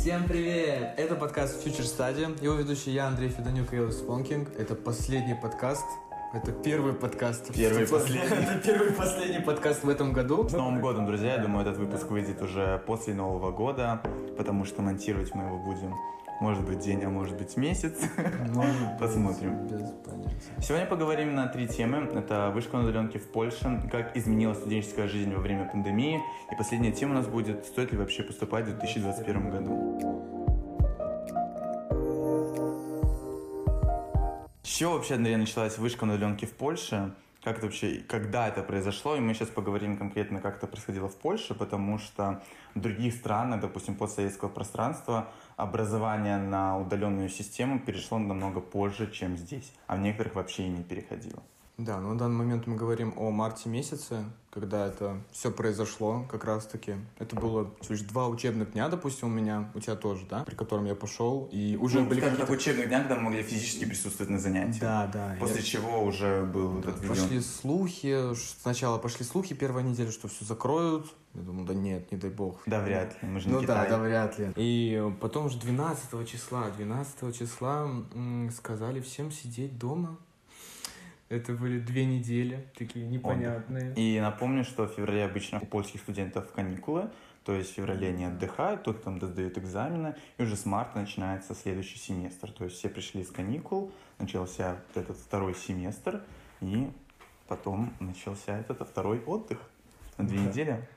Всем привет! Это подкаст Future Study. Его ведущий я, Андрей Федонюк и Элис Фонкинг. Это последний подкаст. Это первый подкаст. Первый последний. Это первый последний подкаст в этом году. С Новым годом, друзья. Я думаю, этот выпуск выйдет уже после Нового года, потому что монтировать мы его будем может быть день, а может быть месяц. Может Посмотрим. Без понятия. Сегодня поговорим на три темы. Это вышка на удаленке в Польше, как изменилась студенческая жизнь во время пандемии. И последняя тема у нас будет, стоит ли вообще поступать в 2021 году. С чего вообще, Андрей, началась вышка на удаленке в Польше? Как это вообще, когда это произошло, и мы сейчас поговорим конкретно, как это происходило в Польше, потому что в других странах, допустим, постсоветского пространства, образование на удаленную систему перешло намного позже, чем здесь, а в некоторых вообще и не переходило. Да, но на данный момент мы говорим о марте месяце, когда это все произошло как раз-таки. Это было лишь два учебных дня, допустим, у меня, у тебя тоже, да, при котором я пошел, и уже ну, были какие-то... учебных дня, когда мы могли физически присутствовать на занятиях. Да, да. После я... чего уже был да, этот Пошли слухи, сначала пошли слухи первая неделя, что все закроют. Я думал, да нет, не дай бог. Да вряд ли, мы же не Ну Китай. да, да вряд ли. И потом уже 12 числа, 12 числа сказали всем сидеть дома, это были две недели, такие непонятные. И напомню, что в феврале обычно у польских студентов каникулы, то есть в феврале они отдыхают, тут там сдают экзамены, и уже с марта начинается следующий семестр. То есть все пришли из каникул, начался этот второй семестр, и потом начался этот второй отдых на две да. недели.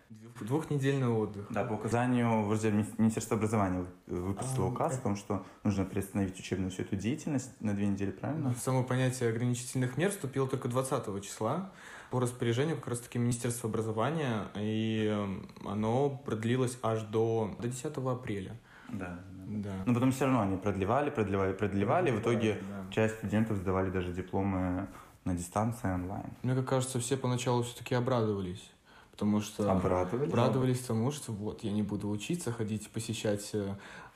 Двухнедельный отдых. Да, по указанию вроде Министерства образования выпустило а, указ о том, что нужно приостановить учебную всю эту деятельность на две недели, правильно? В само понятие ограничительных мер вступило только 20 числа по распоряжению как раз-таки Министерства образования, и эм, оно продлилось аж до, до 10 апреля. Да, да. Но потом все равно они продлевали, продлевали, продлевали, и в итоге да. часть студентов сдавали даже дипломы на дистанции онлайн. Мне как кажется, все поначалу все-таки обрадовались. Потому что обрадовались, обрадовались тому, что вот я не буду учиться, ходить посещать э,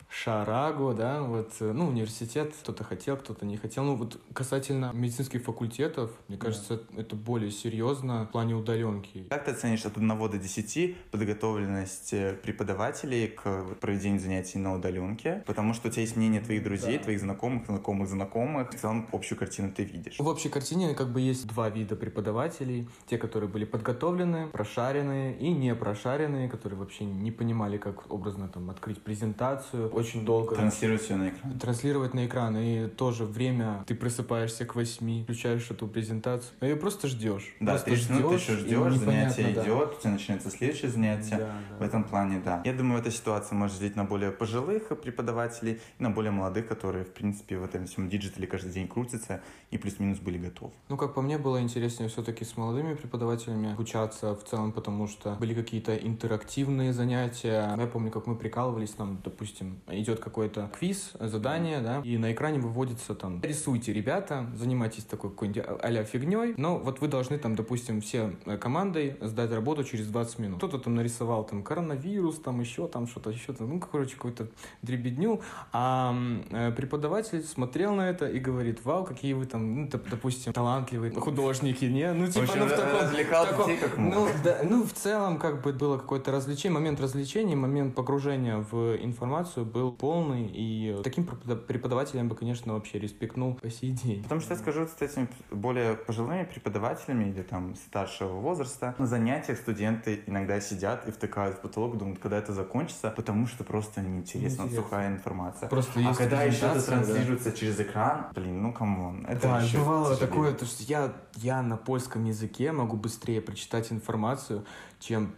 Шарагу, да, вот, э, ну, университет, кто-то хотел, кто-то не хотел. Ну, вот касательно медицинских факультетов, мне кажется, да. это более серьезно в плане удаленки. Как ты оценишь от 1 до 10 подготовленность э, преподавателей к проведению занятий на удаленке? Потому что у тебя есть мнение твоих друзей, да. твоих знакомых, знакомых знакомых. В целом, общую картину ты видишь. В общей картине как бы есть два вида преподавателей. Те, которые были подготовлены, прошаренные и не прошаренные, которые вообще не понимали, как образно там открыть презентацию, очень долго. Транслировать все на экран. Транслировать на экран. И тоже время, ты просыпаешься к восьми, включаешь эту презентацию, и просто ждешь. Да, просто ты, ждешь, ну, ты еще ждешь, занятие да. идет, у тебя начинается следующее занятие. Да, да. В этом плане, да. Я думаю, эта ситуация может жить на более пожилых преподавателей и на более молодых, которые, в принципе, в этом всем диджитале каждый день крутятся и плюс-минус были готовы. Ну, как по мне, было интереснее все-таки с молодыми преподавателями обучаться в целом, потому что были какие-то интерактивные занятия. Я помню, как мы прикалывались, нам, допустим, идет какой-то квиз, задание, да, и на экране выводится там, рисуйте, ребята, занимайтесь такой какой-нибудь а фигней, но вот вы должны там, допустим, все э, командой сдать работу через 20 минут. Кто-то там нарисовал там коронавирус, там еще там что-то, еще там, ну, короче, какой-то дребедню, а э, преподаватель смотрел на это и говорит, вау, какие вы там, ну, допустим, талантливые художники, не? Ну, типа, ну, в таком... Развлекал таком, детей как мог. Ну, да, ну, в целом, как бы было какое-то развлечение, момент развлечения, момент погружения в информацию был полный, и таким преподавателям бы, конечно, вообще респектнул по сей день. Потому что я скажу, с этими более пожилыми преподавателями или там старшего возраста, на занятиях студенты иногда сидят и втыкают в потолок, думают, когда это закончится, потому что просто неинтересно, неинтересно. сухая информация. Просто а когда еще это транслируется да. через экран, блин, ну come on. Это да, бывало такое, то, что я, я на польском языке могу быстрее прочитать информацию, чем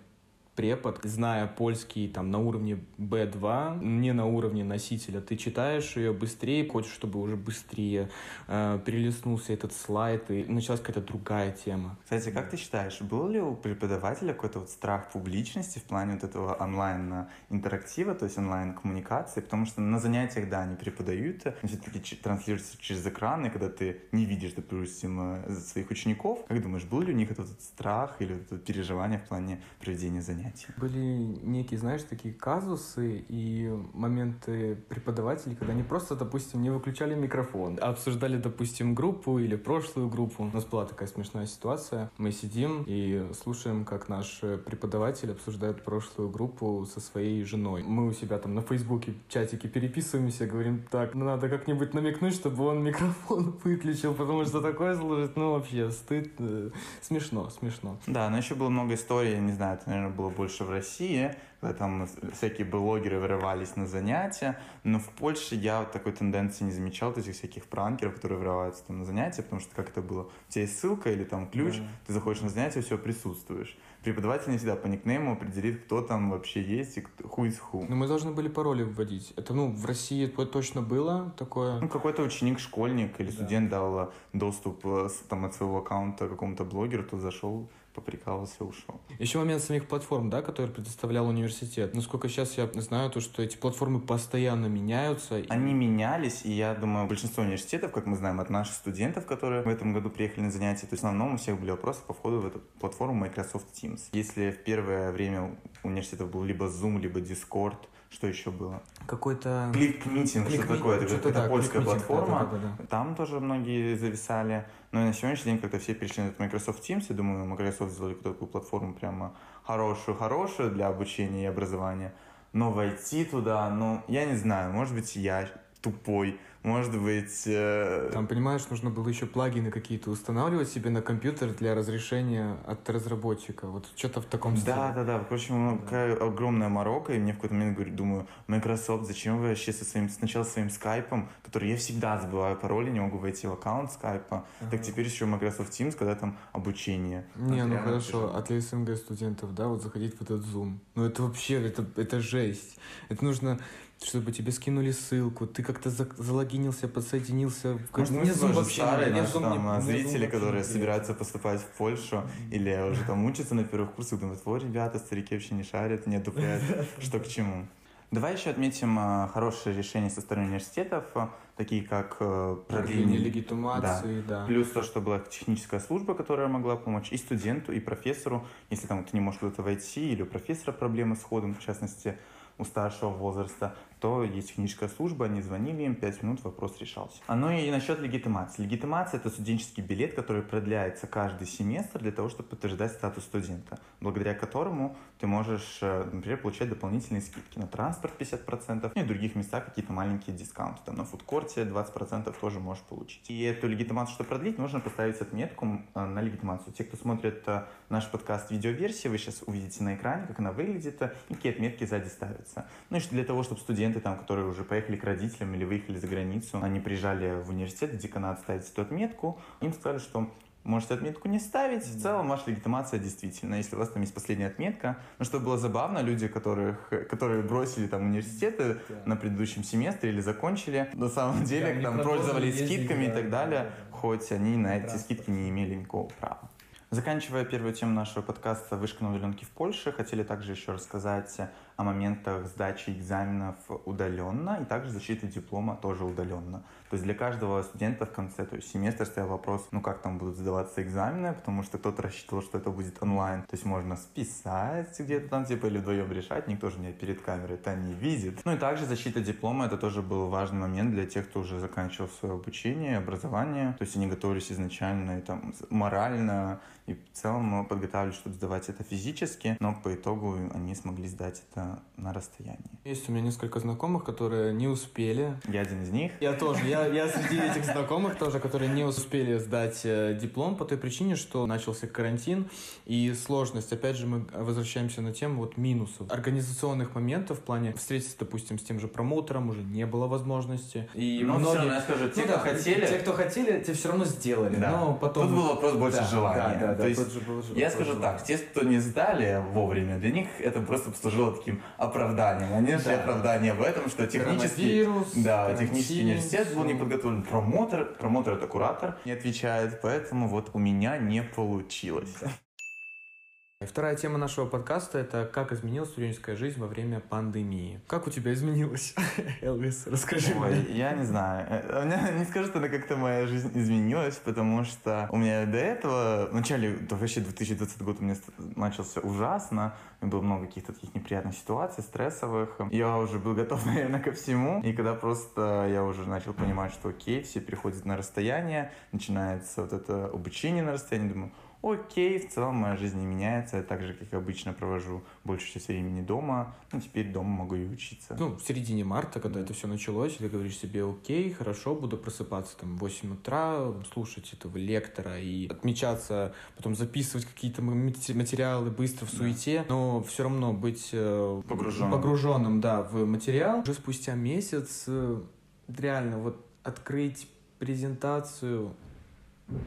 препод, зная польский там на уровне B2, не на уровне носителя, ты читаешь ее быстрее, хочешь, чтобы уже быстрее э, перелистнулся этот слайд, и началась какая-то другая тема. Кстати, как ты считаешь, был ли у преподавателя какой-то вот страх публичности в плане вот этого онлайн-интерактива, то есть онлайн-коммуникации? Потому что на занятиях, да, они преподают, но все-таки транслируется через экран, и когда ты не видишь, допустим, э, своих учеников, как думаешь, был ли у них этот страх или это переживание в плане проведения занятий? Занятия. Были некие, знаешь, такие казусы и моменты преподавателей, когда они просто, допустим, не выключали микрофон, а обсуждали, допустим, группу или прошлую группу. У нас была такая смешная ситуация. Мы сидим и слушаем, как наш преподаватель обсуждает прошлую группу со своей женой. Мы у себя там на Фейсбуке чатике переписываемся, говорим, так, ну надо как-нибудь намекнуть, чтобы он микрофон выключил, потому что такое служит, ну вообще стыд, э, смешно, смешно. Да, но еще было много историй, не знаю, это, наверное, было больше в России, когда там всякие блогеры вырывались на занятия, но в Польше я вот такой тенденции не замечал, этих всяких пранкеров, которые вырываются там на занятия, потому что как это было, у тебя есть ссылка или там ключ, да. ты заходишь на занятие, все, присутствуешь. Преподаватель не всегда по никнейму определит, кто там вообще есть и who is who. Но мы должны были пароли вводить. Это, ну, в России точно было такое? Ну, какой-то ученик, школьник или да. студент дал доступ э, там, от своего аккаунта какому-то блогеру, тот зашел, поприкалывался, ушел. Еще момент самих платформ, да, которые предоставлял университет. Насколько сейчас я знаю, то, что эти платформы постоянно меняются. Они менялись, и я думаю, большинство университетов, как мы знаем от наших студентов, которые в этом году приехали на занятия, то в основном у всех были вопросы по входу в эту платформу Microsoft Teams. Если в первое время у университетов был либо Zoom, либо Discord, что еще было? Какой-то... Клик-митинг, что такое? Это, это да, польская платформа. Да, да, да. Там тоже многие зависали. Но на сегодняшний день, когда все перешли на Microsoft Teams, я думаю, Microsoft сделали такую платформу прямо хорошую-хорошую для обучения и образования. Но войти туда, ну, я не знаю, может быть, я тупой, может быть... Э... Там, понимаешь, нужно было еще плагины какие-то устанавливать себе на компьютер для разрешения от разработчика. Вот что-то в таком стиле. Да, да, да. Впрочем, да. какая огромная морока, и мне в какой-то момент говорю, думаю, Microsoft, зачем вы вообще со своим, сначала своим скайпом, который я всегда забываю пароли, не могу войти в аккаунт скайпа, ага. так теперь еще Microsoft Teams, когда там обучение. Не, вот ну хорошо, тяжело. от СНГ студентов, да, вот заходить в этот Zoom. Ну это вообще, это, это жесть. Это нужно чтобы тебе скинули ссылку, ты как-то залогинился, подсоединился. Может, мне Zoom вообще старые наши там не, зрители, которые собираются поступать в Польшу или уже там учатся на первых курсах, думают, вот, ребята, старики вообще не шарят, не дупляют, что к чему. Давай еще отметим а, хорошие решения со стороны университетов, а, такие как э, продление легитимации, да. да. Плюс то, что была техническая служба, которая могла помочь и студенту, и профессору, если там ты не можешь куда-то войти, или у профессора проблемы с ходом, в частности, у старшего возраста, то есть техническая служба, они звонили им, 5 минут вопрос решался. А ну и насчет легитимации. Легитимация – это студенческий билет, который продляется каждый семестр для того, чтобы подтверждать статус студента, благодаря которому ты можешь, э, например, получать дополнительные скидки на транспорт 50%, ну и в других местах какие-то маленькие дискаунты. Там на фудкорте 20% тоже можешь получить. И эту легитимацию, что продлить, нужно поставить отметку э, на легитимацию. Те, кто смотрит э, наш подкаст видеоверсии, вы сейчас увидите на экране, как она выглядит, и какие отметки сзади ставятся. Ну и для того, чтобы студент студенты, там, которые уже поехали к родителям или выехали за границу, они приезжали в университет, деканат ставить эту отметку, им сказали, что можете отметку не ставить, в целом ваша легитимация действительно, если у вас там есть последняя отметка. Но что было забавно, люди, которых, которые бросили там университеты да. на предыдущем семестре или закончили, на самом деле да, там пользовались скидками да, и так далее, да, да. хоть они на эти скидки не имели никакого права. Заканчивая первую тему нашего подкаста «Вышка на удаленке в Польше», хотели также еще рассказать о моментах сдачи экзаменов удаленно и также защиты диплома тоже удаленно. То есть для каждого студента в конце то есть семестра стоял вопрос, ну как там будут сдаваться экзамены, потому что кто-то рассчитывал, что это будет онлайн. То есть можно списать где-то там, типа, или вдвоем решать, никто же меня перед камерой это не видит. Ну и также защита диплома, это тоже был важный момент для тех, кто уже заканчивал свое обучение, образование. То есть они готовились изначально и там морально, и в целом подготавливались, чтобы сдавать это физически, но по итогу они смогли сдать это на расстоянии. Есть у меня несколько знакомых, которые не успели. Я один из них. Я тоже. Я, я среди этих знакомых тоже, которые не успели сдать э, диплом по той причине, что начался карантин и сложность. Опять же, мы возвращаемся на тему вот минусов. Организационных моментов в плане встретиться, допустим, с тем же промоутером уже не было возможности. И но многие... все равно, я скажу, те, кто хотели... Те, кто хотели, те все равно сделали. Да. Но потом... Тут был вопрос больше да, желания. Да, да, да, То есть, был, я скажу желания. так, те, кто не сдали вовремя, для них это просто послужило таким оправданием. Они нашли да. оправдание в этом, что технический, да, технический университет был не подготовлен. Промотор, промотор это куратор, не отвечает, поэтому вот у меня не получилось. Вторая тема нашего подкаста — это как изменилась студенческая жизнь во время пандемии. Как у тебя изменилась, Элвис? Расскажи Ой, мне. я не знаю. Э, меня не скажу, что как-то моя жизнь изменилась, потому что у меня до этого, в начале, да, вообще 2020 год у меня начался ужасно. Было много каких-то таких неприятных ситуаций, стрессовых. Я уже был готов, наверное, ко всему. И когда просто я уже начал понимать, что окей, все переходят на расстояние, начинается вот это обучение на расстоянии, думаю, окей, в целом моя жизнь не меняется, я так же, как обычно, провожу большую часть времени дома, ну, теперь дома могу и учиться. Ну, в середине марта, когда это все началось, ты говоришь себе, окей, хорошо, буду просыпаться там в 8 утра, слушать этого лектора и отмечаться, потом записывать какие-то материалы быстро в суете, да. но все равно быть э, погруженным. погруженным, да, в материал. Уже спустя месяц э, реально вот открыть презентацию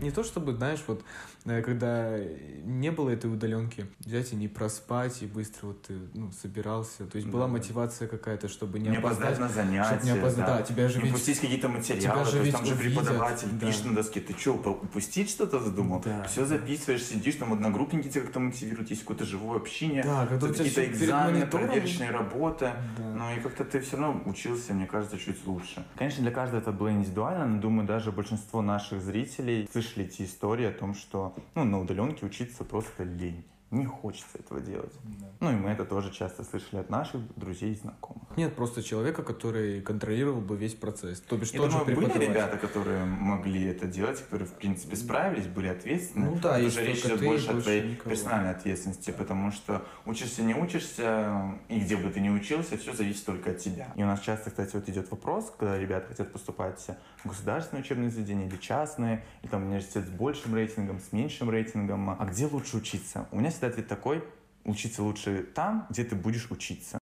не то чтобы, знаешь, вот э, когда не было этой удаленки, взять и не проспать, и быстро вот ты ну, собирался. То есть была да. мотивация какая-то, чтобы не, не опоздать, на занятия. Не опоздать. Да. да, тебя же не ведь... упустить какие-то материалы. Тебя же ведь там же преподаватель да. пишет на доске. Ты что, упустить что-то задумал? Да. Все записываешь, сидишь, там одногруппники тебя как-то мотивируют, есть какое-то живое общение. Да, какие-то экзамены, проверочные работы. Да. Ну и как-то ты все равно учился, мне кажется, чуть лучше. Конечно, для каждого это было индивидуально, но думаю, даже большинство наших зрителей слышали эти истории о том, что ну, на удаленке учиться просто лень не хочется этого делать. Да. Ну и мы это тоже часто слышали от наших друзей и знакомых. Нет просто человека, который контролировал бы весь процесс. То бишь, Я думаю, были ребята, которые могли это делать, которые, в принципе, справились, были ответственны. Ну да, уже речь идет больше о твоей никого. персональной ответственности, да. потому что учишься, не учишься, и где бы ты ни учился, все зависит только от тебя. И у нас часто, кстати, вот идет вопрос, когда ребята хотят поступать в государственные учебные заведения или частные, или там университет с большим рейтингом, с меньшим рейтингом. А где лучше учиться? У меня всегда ответ такой, учиться лучше там, где ты будешь учиться.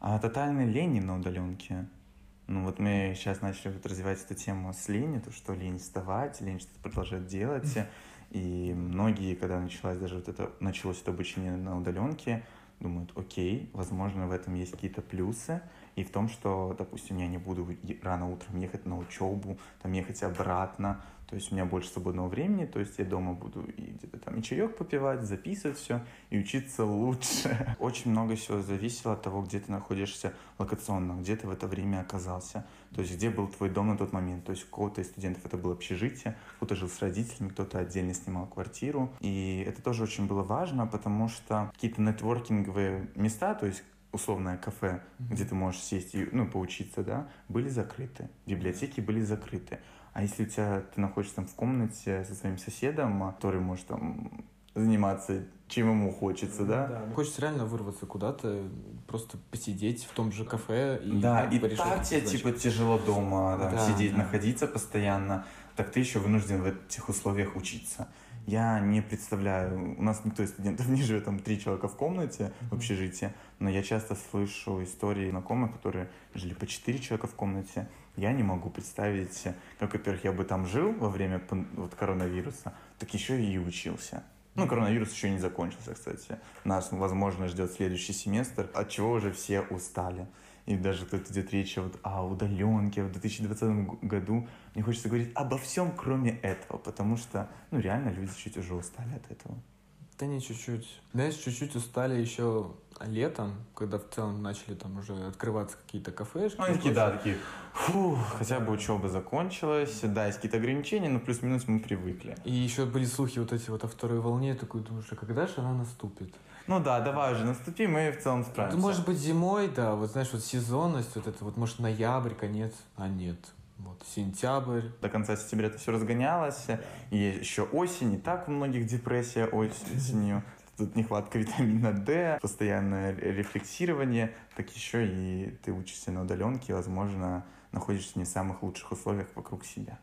А тотальной лени на удаленке. Ну вот мы сейчас начали вот развивать эту тему с лени, то что лень вставать, лень что-то продолжать делать. И многие, когда началось даже вот это, началось это обучение на удаленке, думают, окей, возможно, в этом есть какие-то плюсы, и в том, что, допустим, я не буду рано утром ехать на учебу, там ехать обратно, то есть у меня больше свободного времени, то есть я дома буду и где-то там и чаек попивать, записывать все и учиться лучше. Очень много всего зависело от того, где ты находишься локационно, где ты в это время оказался. То есть где был твой дом на тот момент. То есть у кого-то из студентов это было общежитие, кто-то жил с родителями, кто-то отдельно снимал квартиру. И это тоже очень было важно, потому что какие-то нетворкинговые места, то есть условное кафе, mm-hmm. где ты можешь сесть и ну, поучиться, да, были закрыты. Библиотеки были закрыты. А если у тебя ты находишься там в комнате со своим соседом, который может там заниматься чем ему хочется, да? Да, хочется реально вырваться куда-то, просто посидеть в том же кафе и Да, и так тебе типа тяжело дома да, да, сидеть, да. находиться постоянно, так ты еще вынужден в этих условиях учиться. Я не представляю, у нас никто из студентов не живет, там три человека в комнате в общежитии, но я часто слышу истории знакомых, которые жили по четыре человека в комнате. Я не могу представить, как, во-первых, я бы там жил во время вот, коронавируса, так еще и учился. Ну, коронавирус еще не закончился, кстати. Нас, возможно, ждет следующий семестр, от чего уже все устали. И даже тут идет речь вот о удаленке в 2020 году. Мне хочется говорить обо всем, кроме этого, потому что, ну, реально люди чуть уже устали от этого. Да не чуть-чуть. Знаешь, чуть-чуть устали еще летом, когда в целом начали там уже открываться какие-то кафешки. Ну, такие, да, такие, фу, хотя бы учеба закончилась, да, есть какие-то ограничения, но плюс-минус мы привыкли. И еще были слухи вот эти вот о второй волне, я такой думаю, что когда же она наступит? Ну да, давай уже наступи, мы в целом справимся. Ну, может быть, зимой, да, вот знаешь, вот сезонность, вот это вот, может, ноябрь, конец, а нет, вот, сентябрь. До конца сентября это все разгонялось. И еще осень, и так у многих депрессия осенью. Тут нехватка витамина D, постоянное рефлексирование, так еще и ты учишься на удаленке, возможно, находишься не в самых лучших условиях вокруг себя.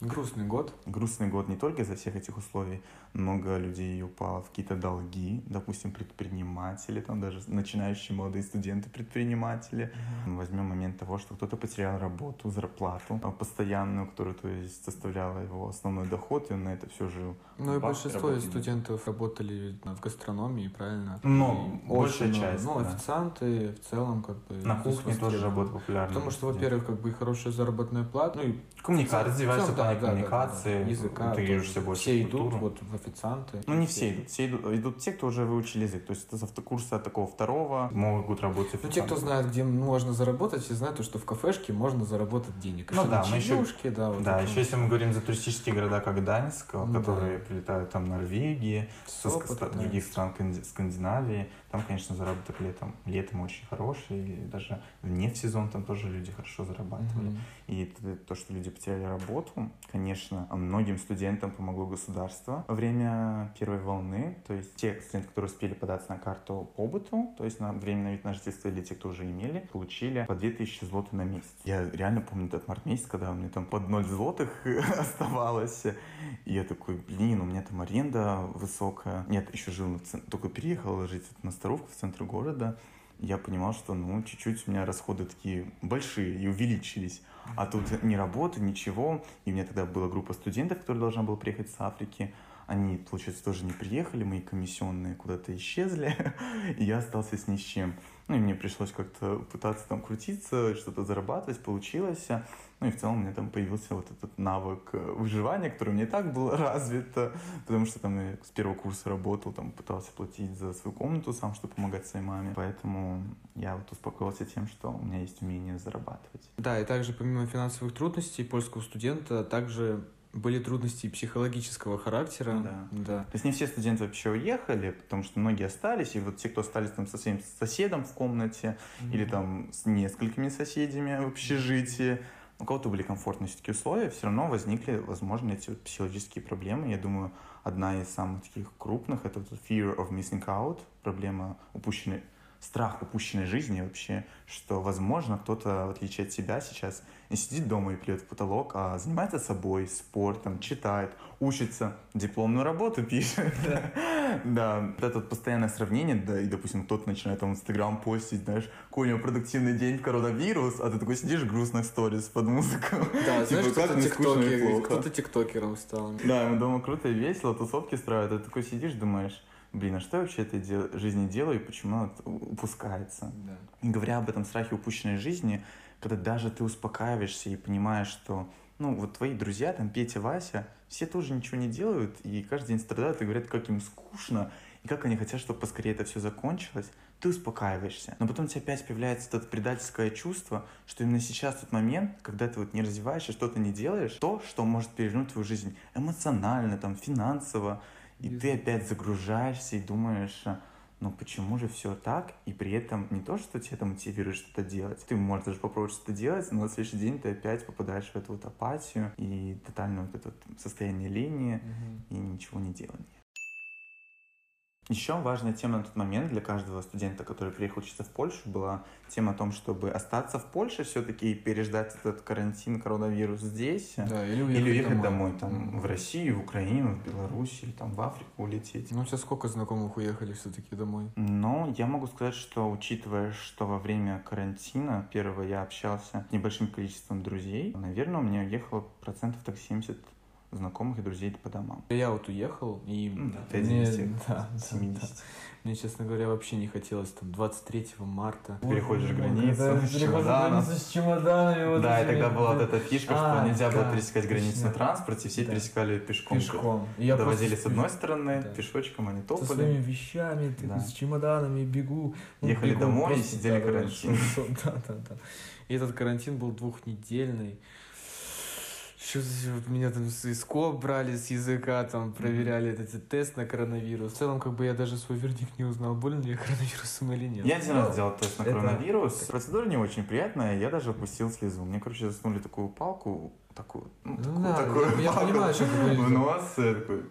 Грустный год. Грустный год не только из-за всех этих условий. Много людей упало в какие-то долги, допустим, предприниматели, там даже начинающие молодые студенты-предприниматели. Mm-hmm. Возьмем момент того, что кто-то потерял работу, зарплату а постоянную, которая, то есть, составляла его основной доход, и он на это все жил. Ну и большинство из студентов работали в гастрономии, правильно? Ну, большая часть. Ну, да. официанты в целом как бы... На кухне тоже работа популярна. Потому что, во-первых, как бы и хорошая заработная плата, ну и Коммуникация, развивается плане да, коммуникации, да, да, языка, интегрируешься больше Все идут вот в официанты. Ну, не все идут, все идут, идут те, кто уже выучили язык, то есть это с автокурса такого второго могут работать Ну, те, кто знает, где можно заработать, все знают, что в кафешке можно заработать денег. Ну, да, мы еще, да, вот да, еще если мы говорим за туристические города, как Даньск, ну, которые. Прилетают там Норвегии, с опыт, да. других стран Скандинавии, там, конечно, заработок летом, летом очень хороший, и даже не в сезон там тоже люди хорошо зарабатывали. Mm-hmm. И то, что люди потеряли работу, конечно, многим студентам помогло государство во время первой волны, то есть те студенты, которые успели податься на карту побыту, то есть на временное вид на жительство, или те, кто уже имели, получили по 2000 злотых на месяц. Я реально помню этот март месяц, когда у меня там под 0 злотых оставалось, и я такой, блин, у меня там аренда высокая. Нет, еще жил, только переехал жить на Старовку в центре города, я понимал, что, ну, чуть-чуть у меня расходы такие большие и увеличились. А тут ни работы, ничего. И у меня тогда была группа студентов, которая должна была приехать с Африки. Они, получается, тоже не приехали, мои комиссионные куда-то исчезли, и я остался с ни с чем. Ну, и мне пришлось как-то пытаться там крутиться, что-то зарабатывать, получилось. Ну и в целом у меня там появился вот этот навык э, выживания, который меня и так был развит, потому что там я с первого курса работал, там пытался платить за свою комнату сам, чтобы помогать своей маме. Поэтому я вот успокоился тем, что у меня есть умение зарабатывать. Да, и также помимо финансовых трудностей польского студента также были трудности психологического характера. Да. да. То есть не все студенты вообще уехали, потому что многие остались, и вот те, кто остались там со своим соседом в комнате mm-hmm. или там с несколькими соседями в общежитии, у кого-то были комфортные все-таки условия, все равно возникли, возможно, эти вот психологические проблемы. Я думаю, одна из самых таких крупных — это вот fear of missing out, проблема упущенной, страх упущенной жизни вообще, что, возможно, кто-то, в отличие от себя сейчас, не сидит дома и плюет в потолок, а занимается собой, спортом, читает, учится, дипломную работу пишет. Да, вот это вот постоянное сравнение, да, и, допустим, кто-то начинает там в Инстаграм постить, знаешь, какой у него продуктивный день в коронавирус, а ты такой сидишь грустных сторис под музыку. Да, знаешь, типа, кто-то тиктокер, кто-то тиктокером стал. Да, ему дома круто и весело, тусовки строят, а ты такой сидишь, думаешь, блин, а что я вообще этой дел- жизни делаю и почему это упускается? Да. И говоря об этом страхе упущенной жизни, когда даже ты успокаиваешься и понимаешь, что ну, вот твои друзья, там, Петя, Вася, все тоже ничего не делают, и каждый день страдают и говорят, как им скучно, и как они хотят, чтобы поскорее это все закончилось, ты успокаиваешься. Но потом у тебя опять появляется это предательское чувство, что именно сейчас тот момент, когда ты вот не развиваешься, что-то не делаешь, то, что может перевернуть твою жизнь эмоционально, там, финансово, и ты опять загружаешься и думаешь, но почему же все так, и при этом не то, что тебя там мотивирует что-то делать, ты можешь даже попробовать что-то делать, но на следующий день ты опять попадаешь в эту вот апатию и тотальное вот это вот состояние лени mm-hmm. и ничего не делания. Еще важная тема на тот момент для каждого студента, который приехал учиться в Польшу, была тема о том, чтобы остаться в Польше все-таки и переждать этот карантин, коронавирус здесь. Да, или уехать, или уехать домой, домой там, в Россию, в Украину, в Беларусь или там в Африку улететь. Ну, сейчас сколько знакомых уехали все-таки домой? Но я могу сказать, что учитывая, что во время карантина, первого я общался с небольшим количеством друзей, наверное, у меня уехало процентов так 70 знакомых и друзей по домам. Я вот уехал, и... Да, ты один да, 70. Да, да. Мне, честно говоря, вообще не хотелось там 23 марта. Ты переходишь границу с чемоданом. с чемоданами. Вот да, и тогда была вот эта фишка, что а, нельзя было пересекать границу на транспорте, все пересекали пешком. Пешком. Довозили с одной стороны, пешочком они топали. Со своими вещами, с чемоданами бегу. Ну, Ехали домой и сидели карантин. Да, да, да. И этот карантин был двухнедельный. Что меня там из КО брали с языка, там проверяли mm-hmm. этот тест на коронавирус. В целом, как бы я даже свой вердикт не узнал, болен ли я коронавирусом или нет. Я один раз сделал тест на коронавирус. Процедура не очень приятная, я даже опустил слезу. Мне, короче, засунули такую палку, такую, ну, ну да, такую я, я понимаю, что В нос, такой,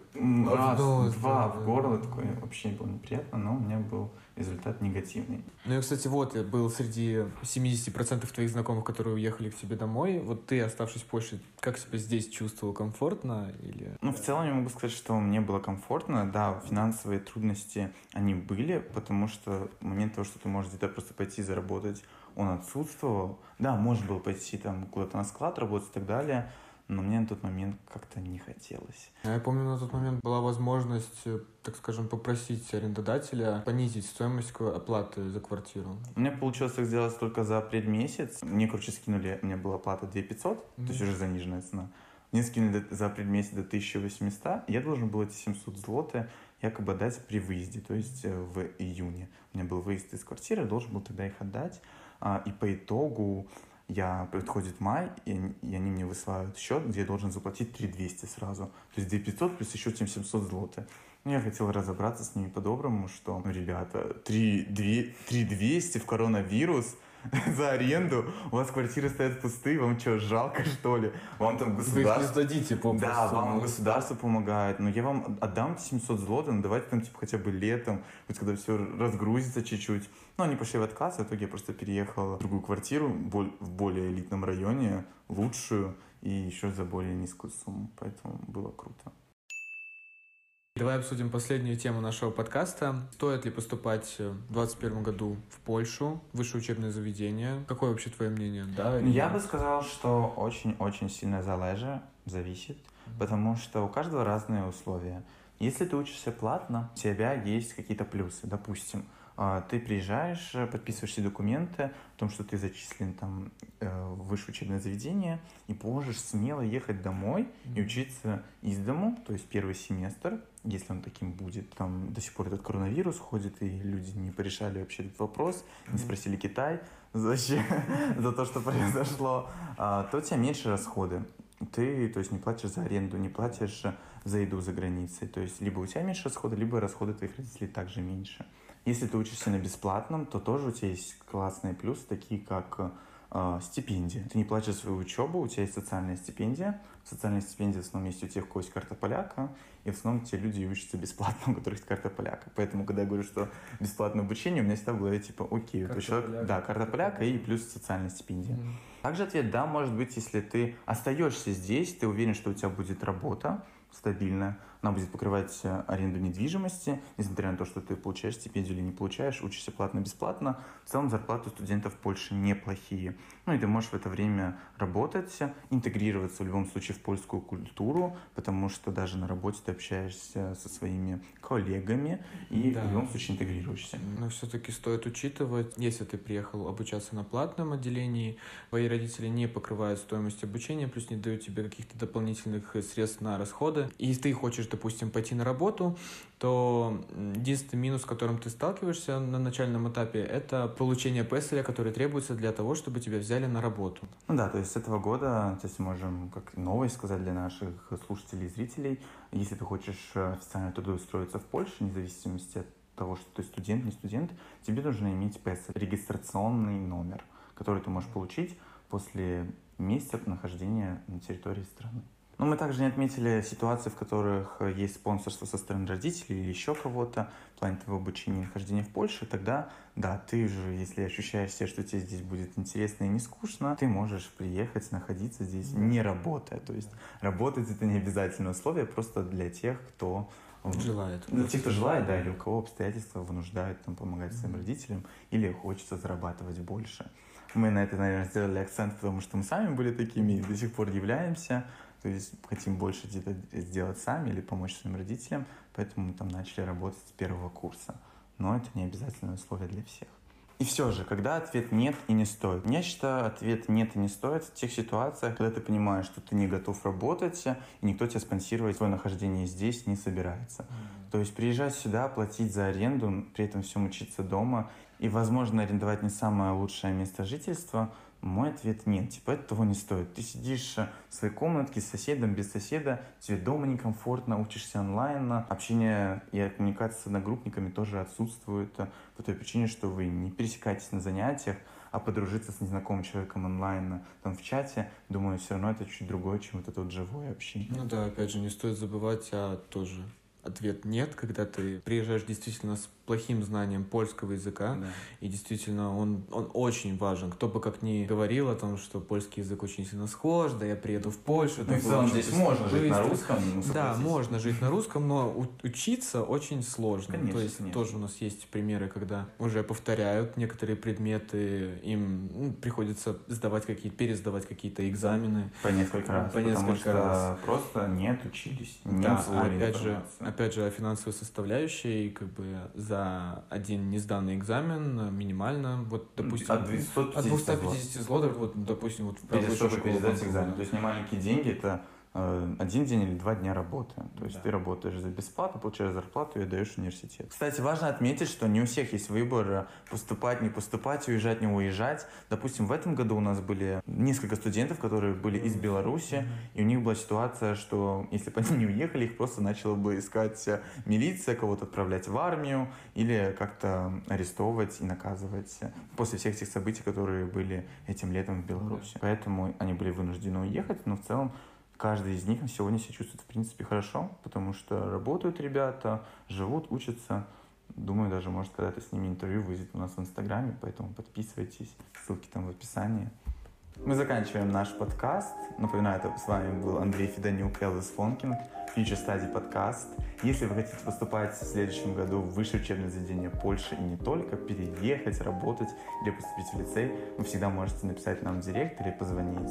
раз, два, в горло, такой, вообще не было неприятно, но у меня был результат негативный. Ну и, кстати, вот я был среди 70% твоих знакомых, которые уехали к тебе домой. Вот ты, оставшись в Польше, как себя здесь чувствовал? Комфортно или... Ну, в целом я могу сказать, что мне было комфортно. Да, финансовые трудности, они были, потому что момент того, что ты можешь где-то просто пойти заработать, он отсутствовал. Да, можно было пойти там куда-то на склад работать и так далее, но мне на тот момент как-то не хотелось. Я помню, на тот момент была возможность, э, так скажем, попросить арендодателя понизить стоимость оплаты за квартиру. У меня получилось так сделать только за апрель месяц. Мне, короче, скинули, у меня была оплата 2 500, mm-hmm. то есть уже заниженная цена. Мне скинули за апрель месяц до 1800, я должен был эти 700 злоты якобы отдать при выезде, то есть э, в июне. У меня был выезд из квартиры, должен был тогда их отдать. А, и по итогу я подходит май, и, и они мне высылают счет, где я должен заплатить 3200 сразу. То есть 2500 плюс еще 700 злотых. Ну, я хотел разобраться с ними по-доброму, что, ну, ребята, 3, 2, 3200 в коронавирус – за аренду, у вас квартиры стоят пустые, вам что, жалко что ли? Вам там государство... Вы их не сдадите попросту. Да, вам государство помогает, но я вам отдам 700 злотых, ну давайте там типа хотя бы летом, вот когда все разгрузится чуть-чуть. Ну, они пошли в отказ, в итоге я просто переехал в другую квартиру в более элитном районе, лучшую, и еще за более низкую сумму, поэтому было круто. Давай обсудим последнюю тему нашего подкаста. Стоит ли поступать в 2021 году в Польшу, в высшее учебное заведение? Какое вообще твое мнение? Да, Я бы сказал, что очень-очень сильно залежит, зависит, потому что у каждого разные условия. Если ты учишься платно, у тебя есть какие-то плюсы. Допустим, ты приезжаешь, подписываешь все документы о том, что ты зачислен там э, в высшее учебное заведение, и можешь смело ехать домой и учиться из дому, то есть первый семестр, если он таким будет. Там до сих пор этот коронавирус ходит, и люди не порешали вообще этот вопрос, не спросили Китай зачем, за то, что произошло, а, то у тебя меньше расходы. Ты, то есть, не платишь за аренду, не платишь за еду за границей. То есть, либо у тебя меньше расходы, либо расходы твоих родителей также меньше. Если ты учишься на бесплатном, то тоже у тебя есть классные плюсы, такие как э, стипендия. Ты не платишь свою учебу, у тебя есть социальная стипендия. Социальная стипендия в основном есть у тех, у кого есть карта поляка, и в основном те люди учатся бесплатно, у которых есть карта поляка. Поэтому, когда я говорю, что бесплатное обучение, у меня всегда в голове типа, окей, карта человек, поляка. да, карта поляка и плюс социальная стипендия. Mm-hmm. Также ответ да, может быть, если ты остаешься здесь, ты уверен, что у тебя будет работа, стабильная. Она будет покрывать э, аренду недвижимости, несмотря на то, что ты получаешь стипендию или не получаешь, учишься платно-бесплатно. В целом зарплаты студентов в Польше неплохие. Ну и ты можешь в это время работать, интегрироваться в любом случае в польскую культуру, потому что даже на работе ты общаешься со своими коллегами и да. в любом случае интегрируешься. Но все-таки стоит учитывать, если ты приехал обучаться на платном отделении, твои родители не покрывают стоимость обучения, плюс не дают тебе каких-то дополнительных средств на расходы, и ты хочешь, допустим, пойти на работу, то единственный минус, с которым ты сталкиваешься на начальном этапе, это получение песеля, который требуется для того, чтобы тебя взяли на работу. Ну да, то есть с этого года, то есть можем как новость сказать для наших слушателей и зрителей, если ты хочешь э, официально трудоустроиться в Польше, вне зависимости от того, что ты студент, не студент, тебе нужно иметь песель, регистрационный номер, который ты можешь получить после месяца нахождения на территории страны. Но мы также не отметили ситуации, в которых есть спонсорство со стороны родителей или еще кого-то в плане твоего обучения и нахождения в Польше. Тогда, да, ты же, если ощущаешь себя, что тебе здесь будет интересно и не скучно, ты можешь приехать, находиться здесь, не работая. То есть работать это не обязательное условие, просто для тех, кто Желает. Для тех, кто желает, да, или у кого обстоятельства вынуждают там, помогать своим родителям, или хочется зарабатывать больше. Мы на это, наверное, сделали акцент, потому что мы сами были такими и до сих пор являемся. То есть хотим больше где-то сделать сами или помочь своим родителям, поэтому мы там начали работать с первого курса. Но это не обязательное условие для всех. И все же, когда ответ нет и не стоит. Я считаю, ответ нет и не стоит в тех ситуациях, когда ты понимаешь, что ты не готов работать, и никто тебя спонсировать свое нахождение здесь не собирается. Mm-hmm. То есть приезжать сюда, платить за аренду, при этом всем учиться дома, и, возможно, арендовать не самое лучшее место жительства – мой ответ нет, типа это того не стоит. Ты сидишь в своей комнатке с соседом, без соседа, тебе дома некомфортно, учишься онлайн, общение и коммуникация с одногруппниками тоже отсутствует по той причине, что вы не пересекаетесь на занятиях, а подружиться с незнакомым человеком онлайн, там в чате, думаю, все равно это чуть другое, чем вот это вот живое общение. Ну да, опять же, не стоит забывать о тоже ответ нет, когда ты приезжаешь действительно с плохим знанием польского языка, да. и действительно он, он очень важен. Кто бы как ни говорил о том, что польский язык очень сильно схож, да я приеду в Польшу. Ну, в целом здесь можно жить на русском. Ну, да, можно жить на русском, но учиться очень сложно. Конечно, То есть конечно. тоже у нас есть примеры, когда уже повторяют некоторые предметы, им ну, приходится сдавать какие-то, пересдавать какие-то экзамены. По несколько раз. По несколько что раз. Просто нет, учились. Не да, опять же, опять же, о финансовой составляющей, как бы за один несданный экзамен минимально, вот, допустим, от 250, от 250 злотых, вот, допустим, вот Перед, чтобы пересдать экзамен. То есть не маленькие деньги, это Э, один день или два дня работы. То есть да. ты работаешь за бесплатно, получаешь зарплату и отдаешь университет. Кстати, важно отметить, что не у всех есть выбор э, поступать, не поступать, уезжать, не уезжать. Допустим, в этом году у нас были несколько студентов, которые были из Беларуси, mm-hmm. и у них была ситуация, что если бы они не уехали, их просто начала бы искать э, милиция, кого-то отправлять в армию или как-то арестовывать и наказывать после всех этих событий, которые были этим летом в Беларуси. Mm-hmm. Поэтому они были вынуждены уехать, но в целом каждый из них сегодня себя чувствует, в принципе, хорошо, потому что работают ребята, живут, учатся. Думаю, даже, может, когда-то с ними интервью выйдет у нас в Инстаграме, поэтому подписывайтесь, ссылки там в описании. Мы заканчиваем наш подкаст. Напоминаю, это с вами был Андрей Федонюк, Элвис Фонкинг, Future Study подкаст. Если вы хотите поступать в следующем году в высшее учебное заведение Польши и не только, переехать, работать или поступить в лицей, вы всегда можете написать нам в директ или позвонить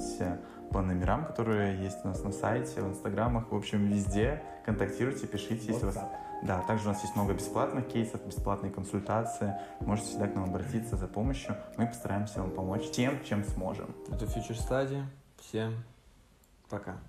по номерам, которые есть у нас на сайте, в инстаграмах, в общем, везде. Контактируйте, пишите, если у вас... Да, также у нас есть много бесплатных кейсов, бесплатные консультации. Можете всегда к нам обратиться за помощью. Мы постараемся вам помочь тем, чем сможем. Это Future Study. Всем пока.